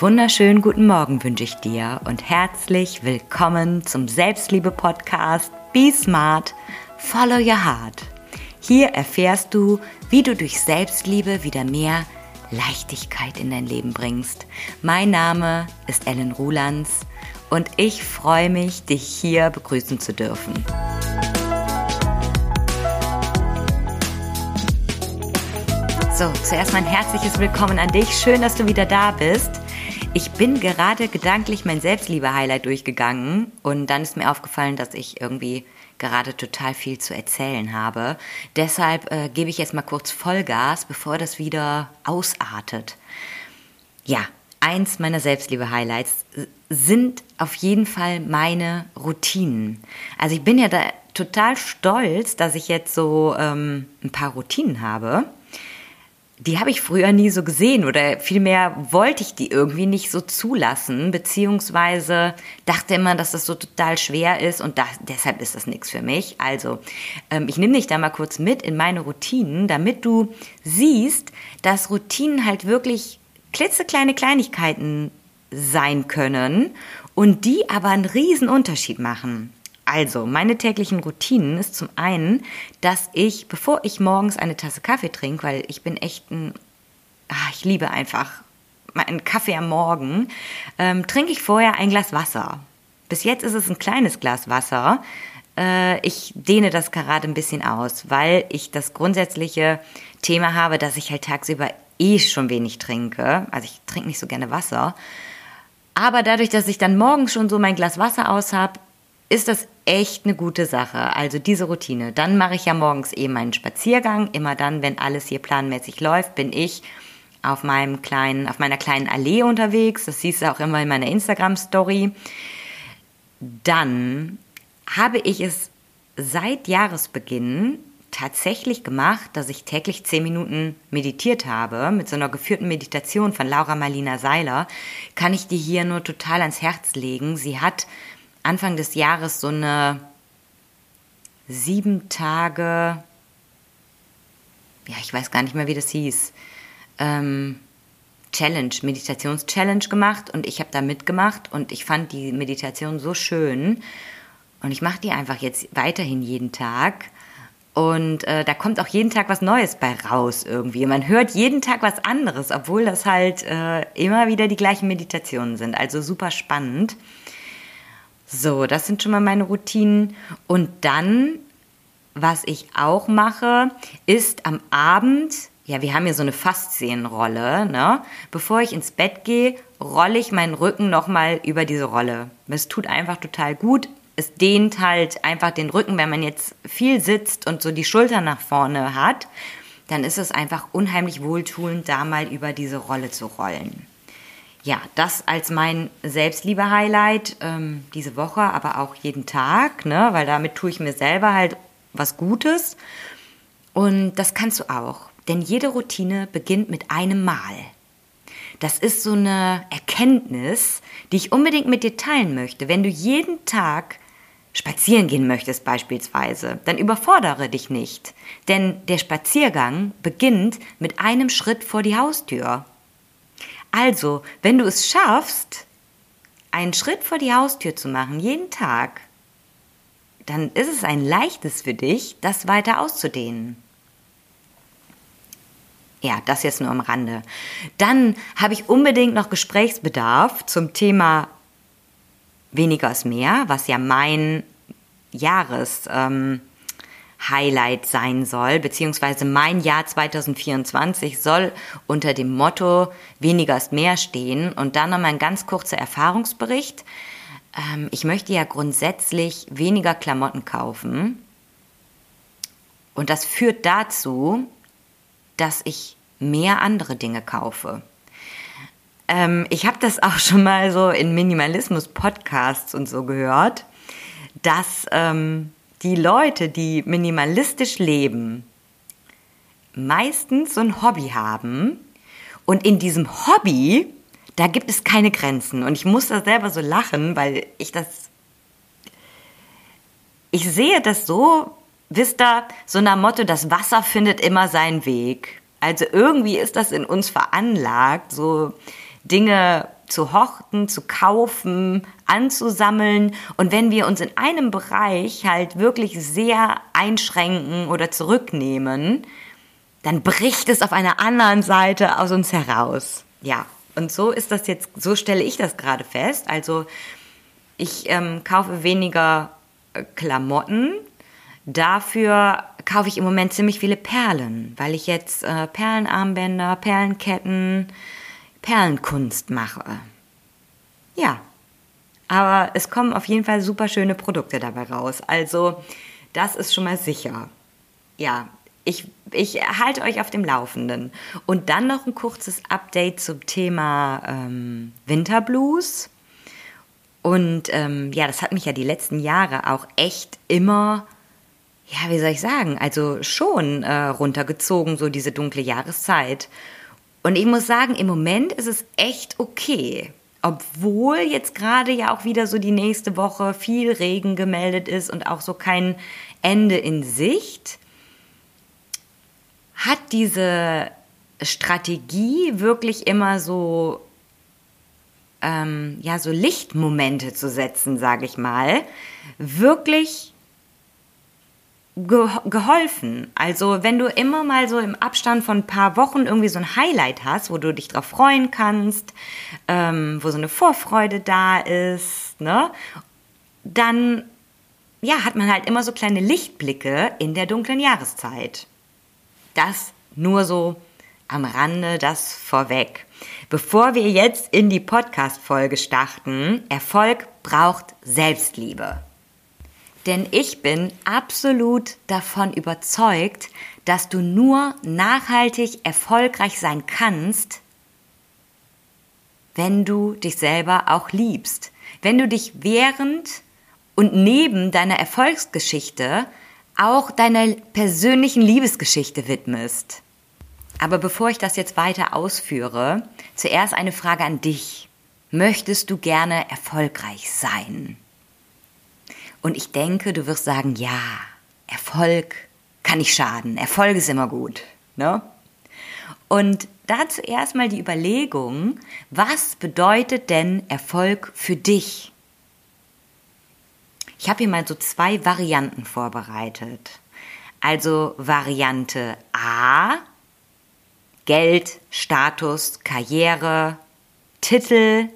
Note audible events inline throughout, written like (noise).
Wunderschönen guten Morgen wünsche ich dir und herzlich willkommen zum Selbstliebe-Podcast Be Smart, Follow Your Heart. Hier erfährst du, wie du durch Selbstliebe wieder mehr Leichtigkeit in dein Leben bringst. Mein Name ist Ellen Rulands und ich freue mich, dich hier begrüßen zu dürfen. So, zuerst mein herzliches Willkommen an dich. Schön, dass du wieder da bist. Ich bin gerade gedanklich mein Selbstliebe-Highlight durchgegangen und dann ist mir aufgefallen, dass ich irgendwie gerade total viel zu erzählen habe. Deshalb äh, gebe ich jetzt mal kurz Vollgas, bevor das wieder ausartet. Ja, eins meiner Selbstliebe-Highlights sind auf jeden Fall meine Routinen. Also ich bin ja da total stolz, dass ich jetzt so ähm, ein paar Routinen habe die habe ich früher nie so gesehen oder vielmehr wollte ich die irgendwie nicht so zulassen, beziehungsweise dachte immer, dass das so total schwer ist und das, deshalb ist das nichts für mich. Also, ähm, ich nehme dich da mal kurz mit in meine Routinen, damit du siehst, dass Routinen halt wirklich klitzekleine Kleinigkeiten sein können und die aber einen riesen Unterschied machen. Also, meine täglichen Routinen ist zum einen, dass ich, bevor ich morgens eine Tasse Kaffee trinke, weil ich bin echt ein, ach, ich liebe einfach einen Kaffee am Morgen, ähm, trinke ich vorher ein Glas Wasser. Bis jetzt ist es ein kleines Glas Wasser. Äh, ich dehne das gerade ein bisschen aus, weil ich das grundsätzliche Thema habe, dass ich halt tagsüber eh schon wenig trinke. Also ich trinke nicht so gerne Wasser. Aber dadurch, dass ich dann morgens schon so mein Glas Wasser aus habe, ist das echt eine gute Sache. Also diese Routine. Dann mache ich ja morgens eben meinen Spaziergang. Immer dann, wenn alles hier planmäßig läuft, bin ich auf meinem kleinen, auf meiner kleinen Allee unterwegs. Das siehst du auch immer in meiner Instagram-Story. Dann habe ich es seit Jahresbeginn tatsächlich gemacht, dass ich täglich zehn Minuten meditiert habe mit so einer geführten Meditation von Laura Marlina Seiler. Kann ich dir hier nur total ans Herz legen. Sie hat Anfang des Jahres so eine sieben Tage, ja, ich weiß gar nicht mehr, wie das hieß, ähm, Challenge, Meditations-Challenge gemacht und ich habe da mitgemacht und ich fand die Meditation so schön und ich mache die einfach jetzt weiterhin jeden Tag und äh, da kommt auch jeden Tag was Neues bei raus irgendwie. Man hört jeden Tag was anderes, obwohl das halt äh, immer wieder die gleichen Meditationen sind. Also super spannend. So, das sind schon mal meine Routinen. Und dann, was ich auch mache, ist am Abend, ja, wir haben hier so eine Faszienrolle, ne? Bevor ich ins Bett gehe, rolle ich meinen Rücken nochmal über diese Rolle. Es tut einfach total gut. Es dehnt halt einfach den Rücken, wenn man jetzt viel sitzt und so die Schulter nach vorne hat, dann ist es einfach unheimlich wohltuend, da mal über diese Rolle zu rollen ja, das als mein Selbstliebe-Highlight ähm, diese Woche, aber auch jeden Tag, ne? weil damit tue ich mir selber halt was Gutes. Und das kannst du auch, denn jede Routine beginnt mit einem Mal. Das ist so eine Erkenntnis, die ich unbedingt mit dir teilen möchte. Wenn du jeden Tag spazieren gehen möchtest beispielsweise, dann überfordere dich nicht, denn der Spaziergang beginnt mit einem Schritt vor die Haustür. Also, wenn du es schaffst, einen Schritt vor die Haustür zu machen, jeden Tag, dann ist es ein leichtes für dich, das weiter auszudehnen. Ja, das jetzt nur am Rande. Dann habe ich unbedingt noch Gesprächsbedarf zum Thema weniger ist mehr, was ja mein Jahres, ähm, Highlight sein soll, beziehungsweise mein Jahr 2024 soll unter dem Motto weniger ist mehr stehen. Und dann nochmal ein ganz kurzer Erfahrungsbericht. Ähm, ich möchte ja grundsätzlich weniger Klamotten kaufen. Und das führt dazu, dass ich mehr andere Dinge kaufe. Ähm, ich habe das auch schon mal so in Minimalismus-Podcasts und so gehört, dass ähm, die Leute, die minimalistisch leben, meistens so ein Hobby haben und in diesem Hobby, da gibt es keine Grenzen. Und ich muss da selber so lachen, weil ich das, ich sehe das so, wisst ihr, so nach Motto, das Wasser findet immer seinen Weg. Also irgendwie ist das in uns veranlagt, so Dinge zu horten, zu kaufen, anzusammeln. Und wenn wir uns in einem Bereich halt wirklich sehr einschränken oder zurücknehmen, dann bricht es auf einer anderen Seite aus uns heraus. Ja, und so ist das jetzt, so stelle ich das gerade fest. Also ich ähm, kaufe weniger äh, Klamotten, dafür kaufe ich im Moment ziemlich viele Perlen, weil ich jetzt äh, Perlenarmbänder, Perlenketten, Perlenkunst mache. Ja, aber es kommen auf jeden Fall super schöne Produkte dabei raus. Also das ist schon mal sicher. Ja, ich, ich halte euch auf dem Laufenden. Und dann noch ein kurzes Update zum Thema ähm, Winterblues. Und ähm, ja, das hat mich ja die letzten Jahre auch echt immer, ja, wie soll ich sagen, also schon äh, runtergezogen, so diese dunkle Jahreszeit. Und ich muss sagen, im Moment ist es echt okay. Obwohl jetzt gerade ja auch wieder so die nächste Woche viel Regen gemeldet ist und auch so kein Ende in Sicht hat diese Strategie wirklich immer so ähm, ja so Lichtmomente zu setzen, sage ich mal, wirklich ge geholfen. Also wenn du immer mal so im Abstand von ein paar Wochen irgendwie so ein Highlight hast, wo du dich drauf freuen kannst, ähm, wo so eine Vorfreude da ist, ne, dann ja hat man halt immer so kleine Lichtblicke in der dunklen Jahreszeit. Das nur so am Rande, das vorweg. Bevor wir jetzt in die Podcast-Folge starten, Erfolg braucht Selbstliebe. Denn ich bin absolut davon überzeugt, dass du nur nachhaltig erfolgreich sein kannst, wenn du dich selber auch liebst. Wenn du dich während und neben deiner Erfolgsgeschichte auch deiner persönlichen Liebesgeschichte widmest. Aber bevor ich das jetzt weiter ausführe, zuerst eine Frage an dich. Möchtest du gerne erfolgreich sein? Und ich denke, du wirst sagen, ja, Erfolg kann nicht schaden. Erfolg ist immer gut. Ne? Und dazu erstmal die Überlegung, was bedeutet denn Erfolg für dich? Ich habe hier mal so zwei Varianten vorbereitet. Also Variante A, Geld, Status, Karriere, Titel,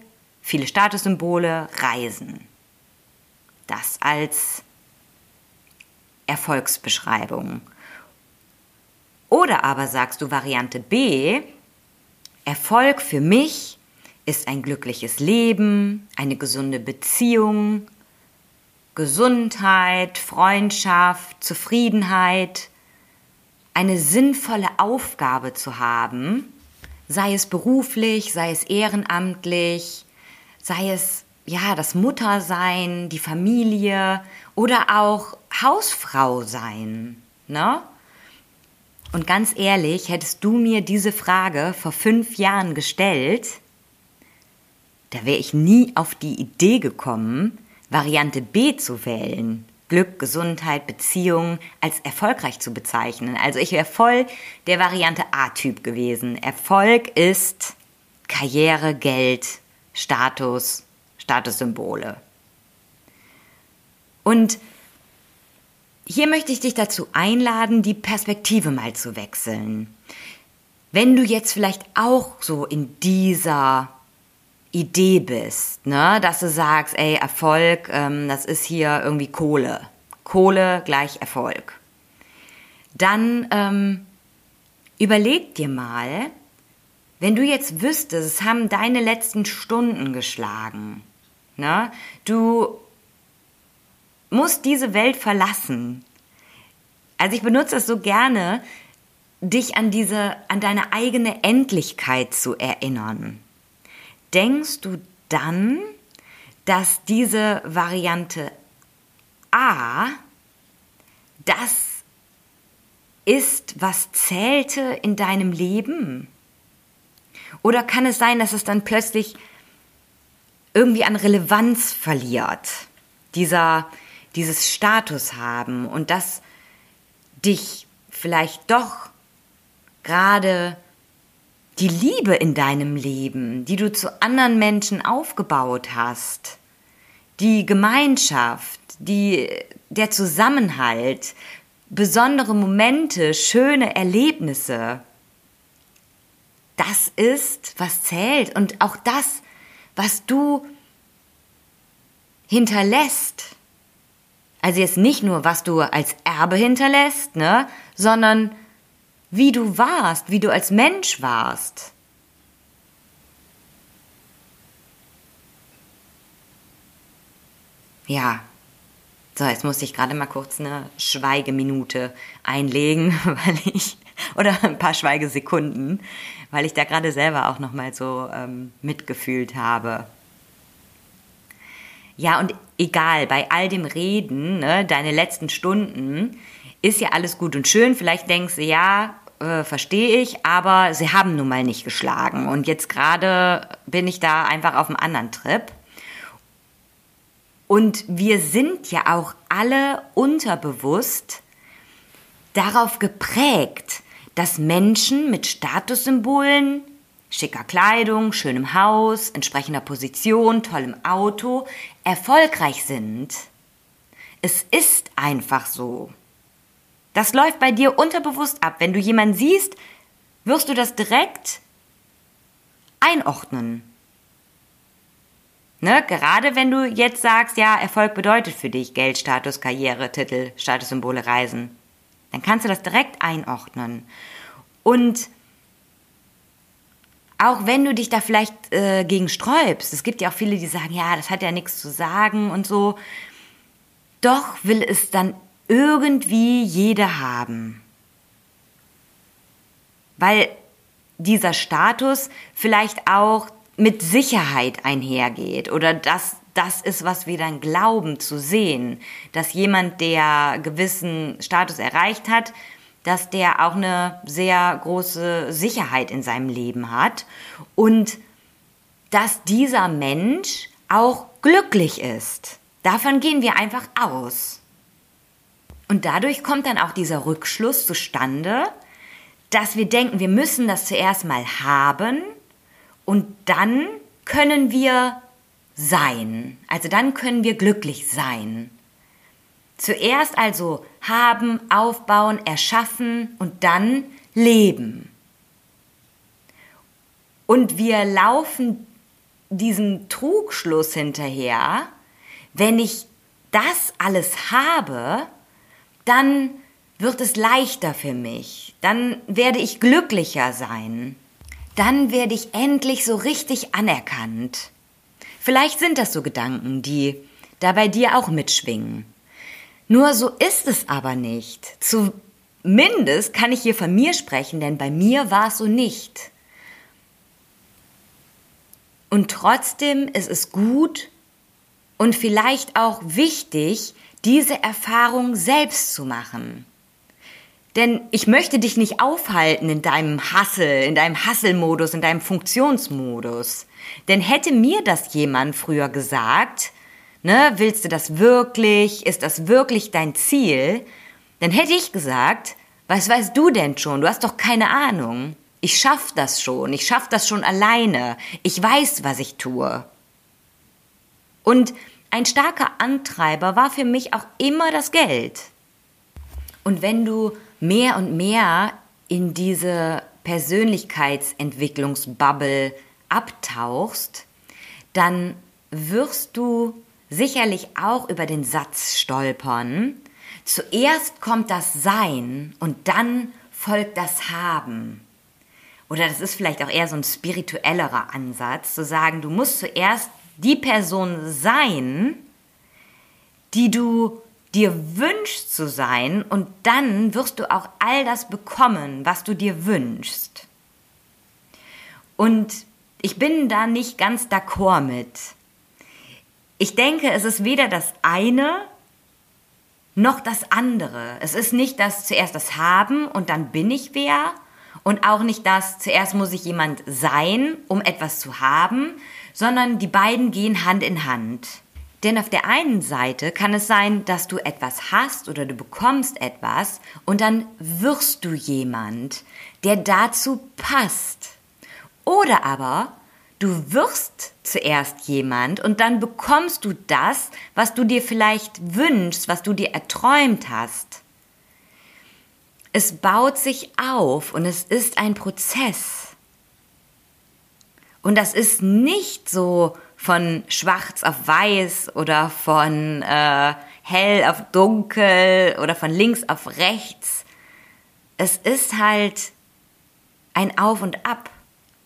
viele Statussymbole, Reisen. Das als Erfolgsbeschreibung. Oder aber sagst du Variante B, Erfolg für mich ist ein glückliches Leben, eine gesunde Beziehung, Gesundheit, Freundschaft, Zufriedenheit, eine sinnvolle Aufgabe zu haben, sei es beruflich, sei es ehrenamtlich, sei es ja das Muttersein, die Familie oder auch Hausfrau sein, ne? Und ganz ehrlich, hättest du mir diese Frage vor fünf Jahren gestellt, da wäre ich nie auf die Idee gekommen, Variante B zu wählen, Glück, Gesundheit, Beziehung als erfolgreich zu bezeichnen. Also ich wäre voll der Variante A-Typ gewesen. Erfolg ist Karriere, Geld, Status, Statussymbole. Und hier möchte ich dich dazu einladen, die Perspektive mal zu wechseln. Wenn du jetzt vielleicht auch so in dieser Idee bist, ne? dass du sagst, ey, Erfolg, ähm, das ist hier irgendwie Kohle. Kohle gleich Erfolg. Dann ähm, überleg dir mal, wenn du jetzt wüsstest, es haben deine letzten Stunden geschlagen, ne? du musst diese Welt verlassen. Also ich benutze das so gerne, dich an diese, an deine eigene Endlichkeit zu erinnern denkst du dann, dass diese Variante A das ist, was zählte in deinem Leben? Oder kann es sein, dass es dann plötzlich irgendwie an Relevanz verliert, dieser, dieses Status haben und dass dich vielleicht doch gerade die Liebe in deinem Leben, die du zu anderen Menschen aufgebaut hast, die Gemeinschaft, die, der Zusammenhalt, besondere Momente, schöne Erlebnisse. Das ist, was zählt. Und auch das, was du hinterlässt. Also jetzt nicht nur, was du als Erbe hinterlässt, ne, sondern wie du warst, wie du als Mensch warst. Ja, so, jetzt muss ich gerade mal kurz eine Schweigeminute einlegen, (laughs) weil ich, (laughs) oder ein paar Schweigesekunden, weil ich da gerade selber auch nochmal so ähm, mitgefühlt habe. Ja, und egal, bei all dem Reden, ne, deine letzten Stunden, ist ja alles gut und schön. Vielleicht denkst du, ja, äh, verstehe ich, aber sie haben nun mal nicht geschlagen. Und jetzt gerade bin ich da einfach auf einem anderen Trip. Und wir sind ja auch alle unterbewusst darauf geprägt, dass Menschen mit Statussymbolen, schicker Kleidung, schönem Haus, entsprechender Position, tollem Auto erfolgreich sind. Es ist einfach so. Das läuft bei dir unterbewusst ab. Wenn du jemanden siehst, wirst du das direkt einordnen. Ne? Gerade wenn du jetzt sagst, ja, Erfolg bedeutet für dich Geld, Status, Karriere, Titel, Statussymbole, Reisen, dann kannst du das direkt einordnen. Und auch wenn du dich da vielleicht äh, gegen sträubst, es gibt ja auch viele, die sagen, ja, das hat ja nichts zu sagen und so, doch will es dann irgendwie jeder haben. Weil dieser Status vielleicht auch mit Sicherheit einhergeht oder dass das ist, was wir dann glauben zu sehen, dass jemand, der gewissen Status erreicht hat, dass der auch eine sehr große Sicherheit in seinem Leben hat und dass dieser Mensch auch glücklich ist. Davon gehen wir einfach aus. Und dadurch kommt dann auch dieser Rückschluss zustande, dass wir denken, wir müssen das zuerst mal haben, und dann können wir sein. Also dann können wir glücklich sein. Zuerst also haben, aufbauen, erschaffen und dann leben. Und wir laufen diesem Trugschluss hinterher, wenn ich das alles habe, dann wird es leichter für mich, dann werde ich glücklicher sein dann werde ich endlich so richtig anerkannt. Vielleicht sind das so Gedanken, die da bei dir auch mitschwingen. Nur so ist es aber nicht. Zumindest kann ich hier von mir sprechen, denn bei mir war es so nicht. Und trotzdem ist es gut und vielleicht auch wichtig, diese Erfahrung selbst zu machen. Denn ich möchte dich nicht aufhalten in deinem Hassel, in deinem Hasselmodus, in deinem Funktionsmodus. Denn hätte mir das jemand früher gesagt, ne, willst du das wirklich? Ist das wirklich dein Ziel? Dann hätte ich gesagt, was weißt du denn schon? Du hast doch keine Ahnung. Ich schaff das schon. Ich schaff das schon alleine. Ich weiß, was ich tue. Und ein starker Antreiber war für mich auch immer das Geld. Und wenn du mehr und mehr in diese Persönlichkeitsentwicklungsbubble abtauchst, dann wirst du sicherlich auch über den Satz stolpern. Zuerst kommt das Sein und dann folgt das Haben. Oder das ist vielleicht auch eher so ein spirituellerer Ansatz, zu sagen, du musst zuerst die Person sein, die du dir wünschst zu sein und dann wirst du auch all das bekommen, was du dir wünschst. Und ich bin da nicht ganz d'accord mit. Ich denke, es ist weder das eine noch das andere. Es ist nicht das zuerst das Haben und dann bin ich wer und auch nicht das zuerst muss ich jemand sein, um etwas zu haben, sondern die beiden gehen Hand in Hand. Denn auf der einen Seite kann es sein, dass du etwas hast oder du bekommst etwas und dann wirst du jemand, der dazu passt. Oder aber du wirst zuerst jemand und dann bekommst du das, was du dir vielleicht wünschst, was du dir erträumt hast. Es baut sich auf und es ist ein Prozess. Und das ist nicht so von schwarz auf weiß oder von äh, hell auf dunkel oder von links auf rechts. Es ist halt ein Auf und Ab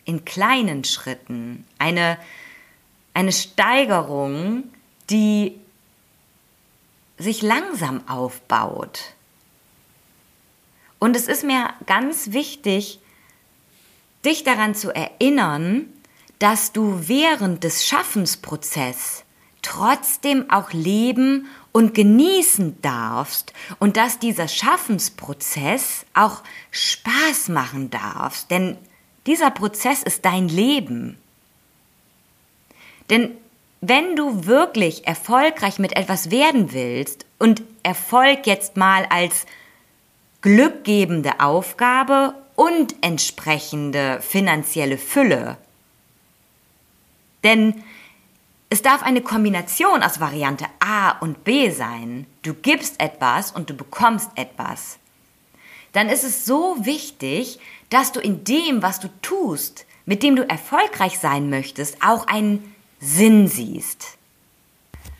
in kleinen Schritten, eine, eine Steigerung, die sich langsam aufbaut. Und es ist mir ganz wichtig, dich daran zu erinnern, dass du während des Schaffensprozesses trotzdem auch leben und genießen darfst und dass dieser Schaffensprozess auch Spaß machen darfst, denn dieser Prozess ist dein Leben. Denn wenn du wirklich erfolgreich mit etwas werden willst und Erfolg jetzt mal als glückgebende Aufgabe und entsprechende finanzielle Fülle. Denn es darf eine Kombination aus Variante A und B sein. Du gibst etwas und du bekommst etwas. Dann ist es so wichtig, dass du in dem, was du tust, mit dem du erfolgreich sein möchtest, auch einen Sinn siehst.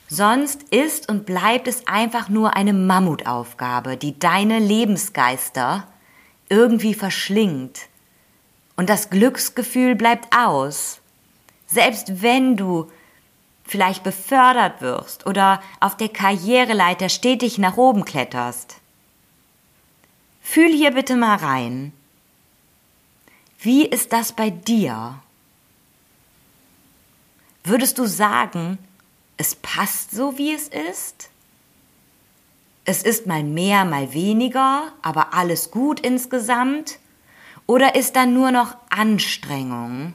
Sonst ist und bleibt es einfach nur eine Mammutaufgabe, die deine Lebensgeister irgendwie verschlingt. Und das Glücksgefühl bleibt aus. Selbst wenn du vielleicht befördert wirst oder auf der Karriereleiter stetig nach oben kletterst. Fühl hier bitte mal rein. Wie ist das bei dir? Würdest du sagen, es passt so, wie es ist. Es ist mal mehr, mal weniger, aber alles gut insgesamt. Oder ist da nur noch Anstrengung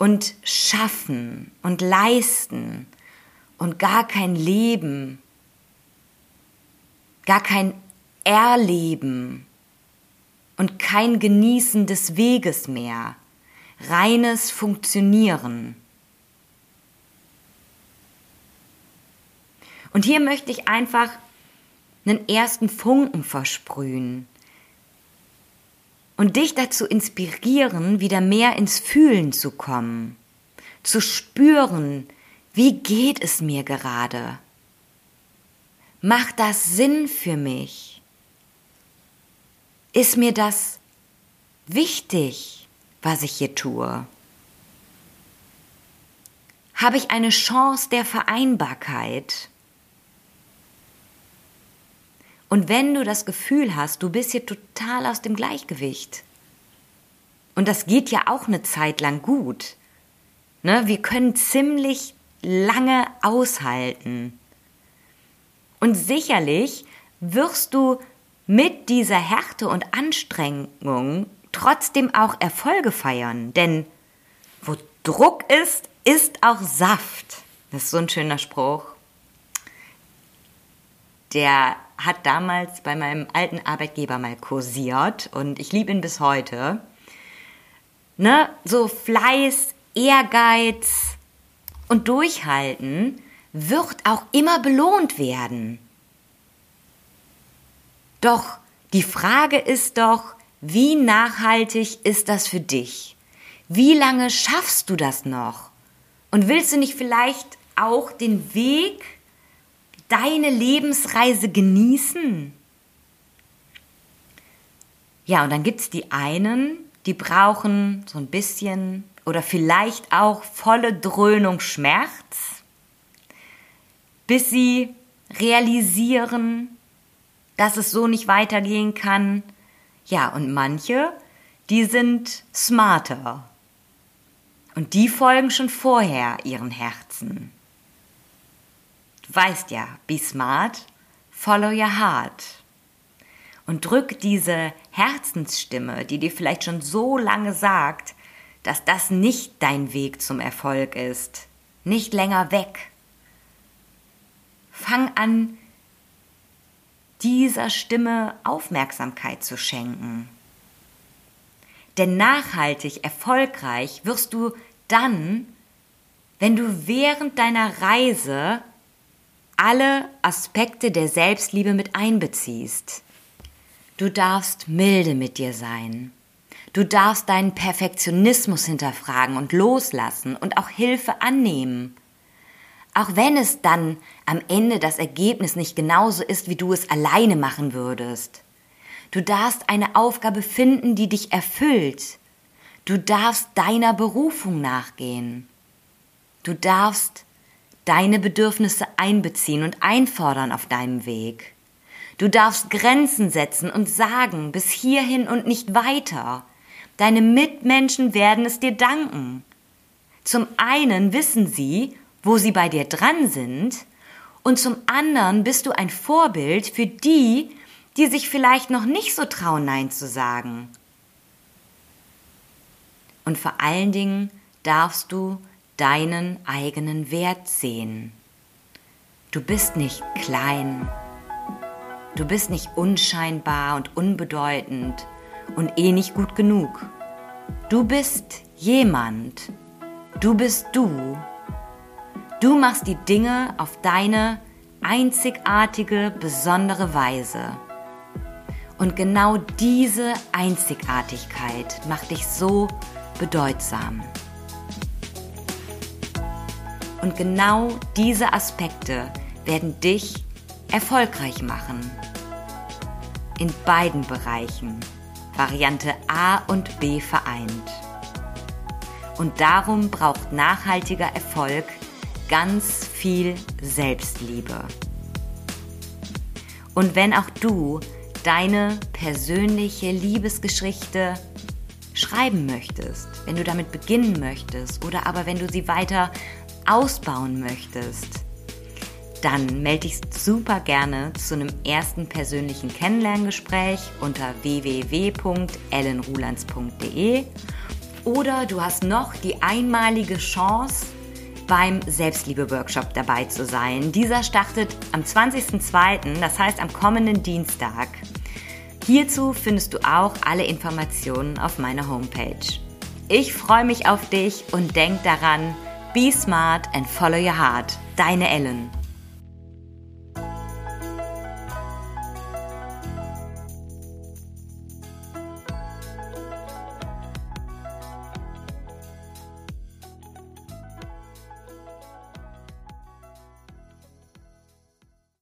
und Schaffen und Leisten und gar kein Leben, gar kein Erleben und kein Genießen des Weges mehr, reines Funktionieren. Und hier möchte ich einfach einen ersten Funken versprühen und dich dazu inspirieren, wieder mehr ins Fühlen zu kommen, zu spüren, wie geht es mir gerade? Macht das Sinn für mich? Ist mir das wichtig, was ich hier tue? Habe ich eine Chance der Vereinbarkeit? Und wenn du das Gefühl hast, du bist hier total aus dem Gleichgewicht, und das geht ja auch eine Zeit lang gut, ne? wir können ziemlich lange aushalten. Und sicherlich wirst du mit dieser Härte und Anstrengung trotzdem auch Erfolge feiern, denn wo Druck ist, ist auch Saft. Das ist so ein schöner Spruch. Der hat damals bei meinem alten Arbeitgeber mal kursiert und ich liebe ihn bis heute. Ne? So Fleiß, Ehrgeiz und Durchhalten wird auch immer belohnt werden. Doch die Frage ist doch, wie nachhaltig ist das für dich? Wie lange schaffst du das noch? Und willst du nicht vielleicht auch den Weg deine Lebensreise genießen? Ja, und dann gibt es die einen, die brauchen so ein bisschen oder vielleicht auch volle Dröhnung Schmerz, bis sie realisieren, dass es so nicht weitergehen kann. Ja, und manche, die sind smarter. Und die folgen schon vorher ihren Herzen weißt ja, be smart, follow your heart. Und drück diese Herzensstimme, die dir vielleicht schon so lange sagt, dass das nicht dein Weg zum Erfolg ist, nicht länger weg. Fang an, dieser Stimme Aufmerksamkeit zu schenken. Denn nachhaltig erfolgreich wirst du dann, wenn du während deiner Reise alle Aspekte der Selbstliebe mit einbeziehst. Du darfst milde mit dir sein. Du darfst deinen Perfektionismus hinterfragen und loslassen und auch Hilfe annehmen. Auch wenn es dann am Ende das Ergebnis nicht genauso ist, wie du es alleine machen würdest. Du darfst eine Aufgabe finden, die dich erfüllt. Du darfst deiner Berufung nachgehen. Du darfst deine Bedürfnisse einbeziehen und einfordern auf deinem Weg. Du darfst Grenzen setzen und sagen, bis hierhin und nicht weiter. Deine Mitmenschen werden es dir danken. Zum einen wissen sie, wo sie bei dir dran sind, und zum anderen bist du ein Vorbild für die, die sich vielleicht noch nicht so trauen, Nein zu sagen. Und vor allen Dingen darfst du deinen eigenen Wert sehen. Du bist nicht klein, du bist nicht unscheinbar und unbedeutend und eh nicht gut genug. Du bist jemand, du bist du. Du machst die Dinge auf deine einzigartige, besondere Weise. Und genau diese Einzigartigkeit macht dich so bedeutsam. Und genau diese Aspekte werden dich erfolgreich machen. In beiden Bereichen. Variante A und B vereint. Und darum braucht nachhaltiger Erfolg ganz viel Selbstliebe. Und wenn auch du deine persönliche Liebesgeschichte schreiben möchtest, wenn du damit beginnen möchtest oder aber wenn du sie weiter ausbauen möchtest, dann melde dich super gerne zu einem ersten persönlichen Kennenlerngespräch unter www.ellenrulands.de oder du hast noch die einmalige Chance, beim Selbstliebe-Workshop dabei zu sein. Dieser startet am 20.02., das heißt am kommenden Dienstag. Hierzu findest du auch alle Informationen auf meiner Homepage. Ich freue mich auf dich und denk daran, be smart and follow your heart. Deine Ellen.